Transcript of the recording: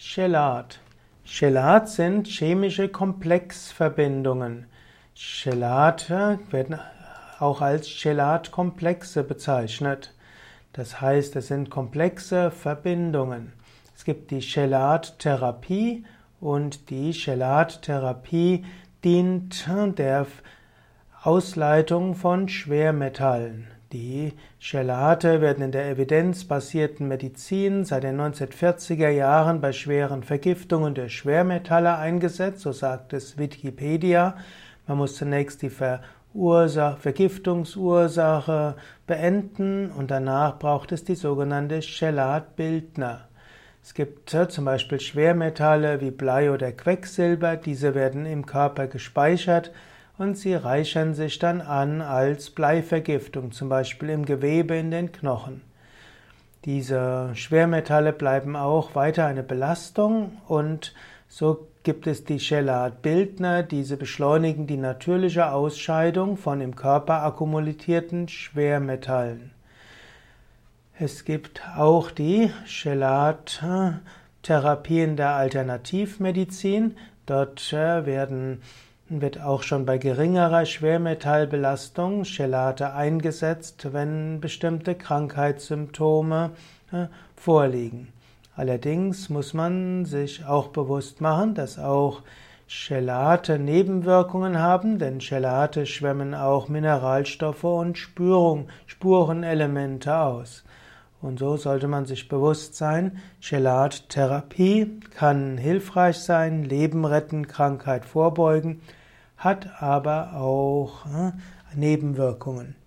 Chelat. Chelat sind chemische Komplexverbindungen. Chelate werden auch als Chelatkomplexe bezeichnet. Das heißt, es sind komplexe Verbindungen. Es gibt die Chelattherapie und die Chelattherapie dient der Ausleitung von Schwermetallen. Die Chelate werden in der evidenzbasierten Medizin seit den 1940er Jahren bei schweren Vergiftungen durch Schwermetalle eingesetzt, so sagt es Wikipedia. Man muss zunächst die Verursache, Vergiftungsursache beenden und danach braucht es die sogenannte Chelatbildner. Es gibt zum Beispiel Schwermetalle wie Blei oder Quecksilber, diese werden im Körper gespeichert und sie reichern sich dann an als Bleivergiftung, zum Beispiel im Gewebe in den Knochen. Diese Schwermetalle bleiben auch weiter eine Belastung und so gibt es die Chelatbildner, diese beschleunigen die natürliche Ausscheidung von im Körper akkumulierten Schwermetallen. Es gibt auch die Chelattherapien der Alternativmedizin. Dort äh, werden wird auch schon bei geringerer Schwermetallbelastung Chelate eingesetzt, wenn bestimmte Krankheitssymptome äh, vorliegen. Allerdings muss man sich auch bewusst machen, dass auch Chelate Nebenwirkungen haben, denn Chelate schwemmen auch Mineralstoffe und Spurenelemente aus. Und so sollte man sich bewusst sein, Chelattherapie kann hilfreich sein, Leben retten, Krankheit vorbeugen, hat aber auch äh, Nebenwirkungen.